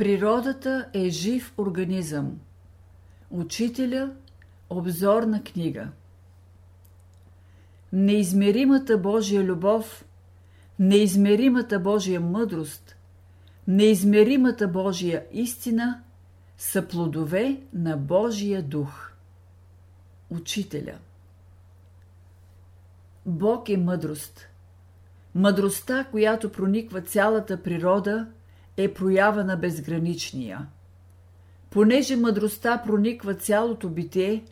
Природата е жив организъм. Учителя – обзорна книга. Неизмеримата Божия любов, неизмеримата Божия мъдрост, неизмеримата Божия истина са плодове на Божия дух. Учителя Бог е мъдрост. Мъдростта, която прониква цялата природа – е проява на безграничния. Понеже мъдростта прониква цялото битие,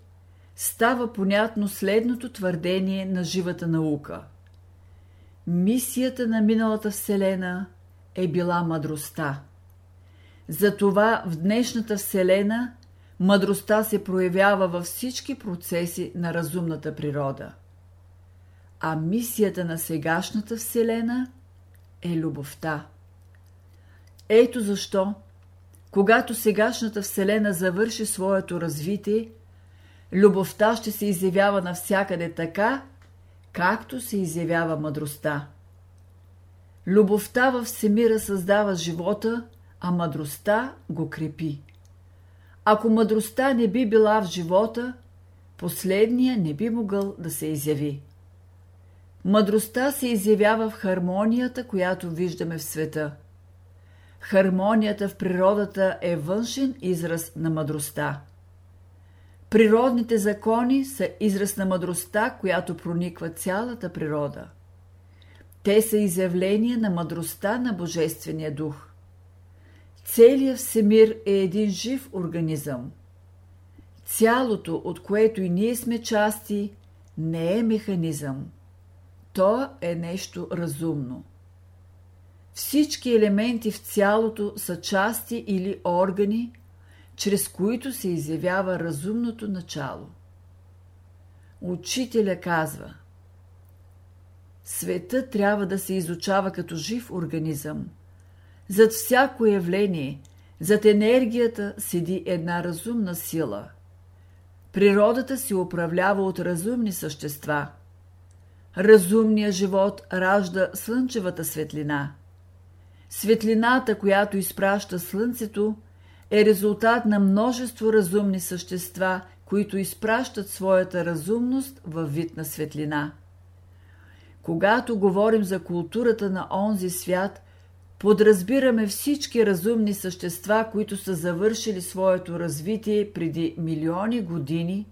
става понятно следното твърдение на живата наука. Мисията на миналата Вселена е била мъдростта. Затова в днешната Вселена мъдростта се проявява във всички процеси на разумната природа. А мисията на сегашната Вселена е любовта. Ето защо, когато сегашната Вселена завърши своето развитие, любовта ще се изявява навсякъде така, както се изявява мъдростта. Любовта във всемира създава живота, а мъдростта го крепи. Ако мъдростта не би била в живота, последния не би могъл да се изяви. Мъдростта се изявява в хармонията, която виждаме в света – Хармонията в природата е външен израз на мъдростта. Природните закони са израз на мъдростта, която прониква цялата природа. Те са изявление на мъдростта на Божествения дух. Целият всемир е един жив организъм. Цялото, от което и ние сме части, не е механизъм. То е нещо разумно. Всички елементи в цялото са части или органи, чрез които се изявява разумното начало. Учителя казва Света трябва да се изучава като жив организъм. Зад всяко явление, зад енергията седи една разумна сила. Природата се управлява от разумни същества. Разумният живот ражда слънчевата светлина – Светлината, която изпраща Слънцето, е резултат на множество разумни същества, които изпращат своята разумност във вид на светлина. Когато говорим за културата на онзи свят, подразбираме всички разумни същества, които са завършили своето развитие преди милиони години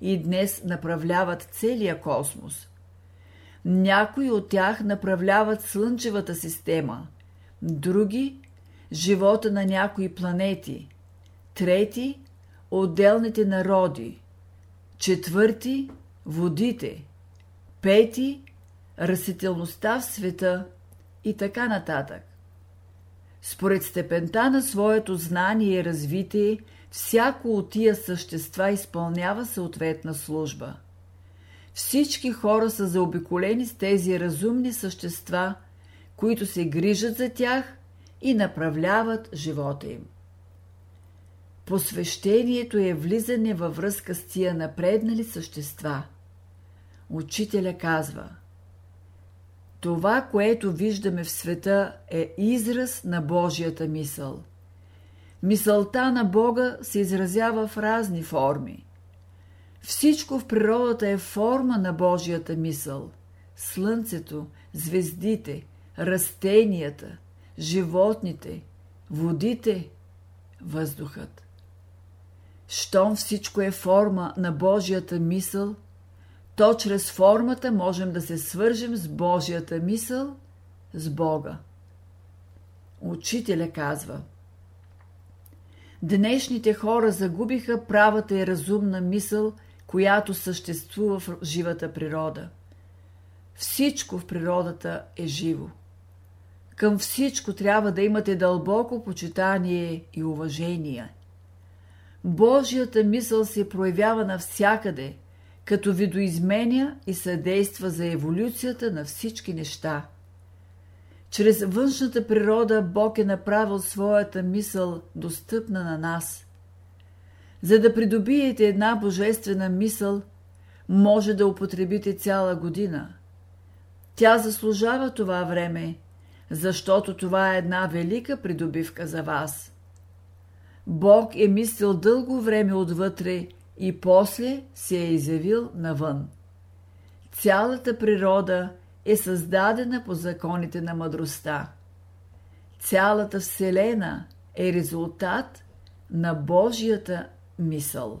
и днес направляват целия космос. Някои от тях направляват Слънчевата система – други – живота на някои планети, трети – отделните народи, четвърти – водите, пети – растителността в света и така нататък. Според степента на своето знание и развитие, всяко от тия същества изпълнява съответна служба. Всички хора са заобиколени с тези разумни същества – които се грижат за тях и направляват живота им. Посвещението е влизане във връзка с тия напреднали същества. Учителя казва Това, което виждаме в света, е израз на Божията мисъл. Мисълта на Бога се изразява в разни форми. Всичко в природата е форма на Божията мисъл. Слънцето, звездите – растенията, животните, водите, въздухът. Щом всичко е форма на Божията мисъл, то чрез формата можем да се свържем с Божията мисъл, с Бога. Учителя казва Днешните хора загубиха правата и разумна мисъл, която съществува в живата природа. Всичко в природата е живо. Към всичко трябва да имате дълбоко почитание и уважение. Божията мисъл се проявява навсякъде, като видоизменя и съдейства за еволюцията на всички неща. Чрез външната природа Бог е направил своята мисъл достъпна на нас. За да придобиете една божествена мисъл, може да употребите цяла година. Тя заслужава това време – защото това е една велика придобивка за вас. Бог е мислил дълго време отвътре и после се е изявил навън. Цялата природа е създадена по законите на мъдростта. Цялата Вселена е резултат на Божията мисъл.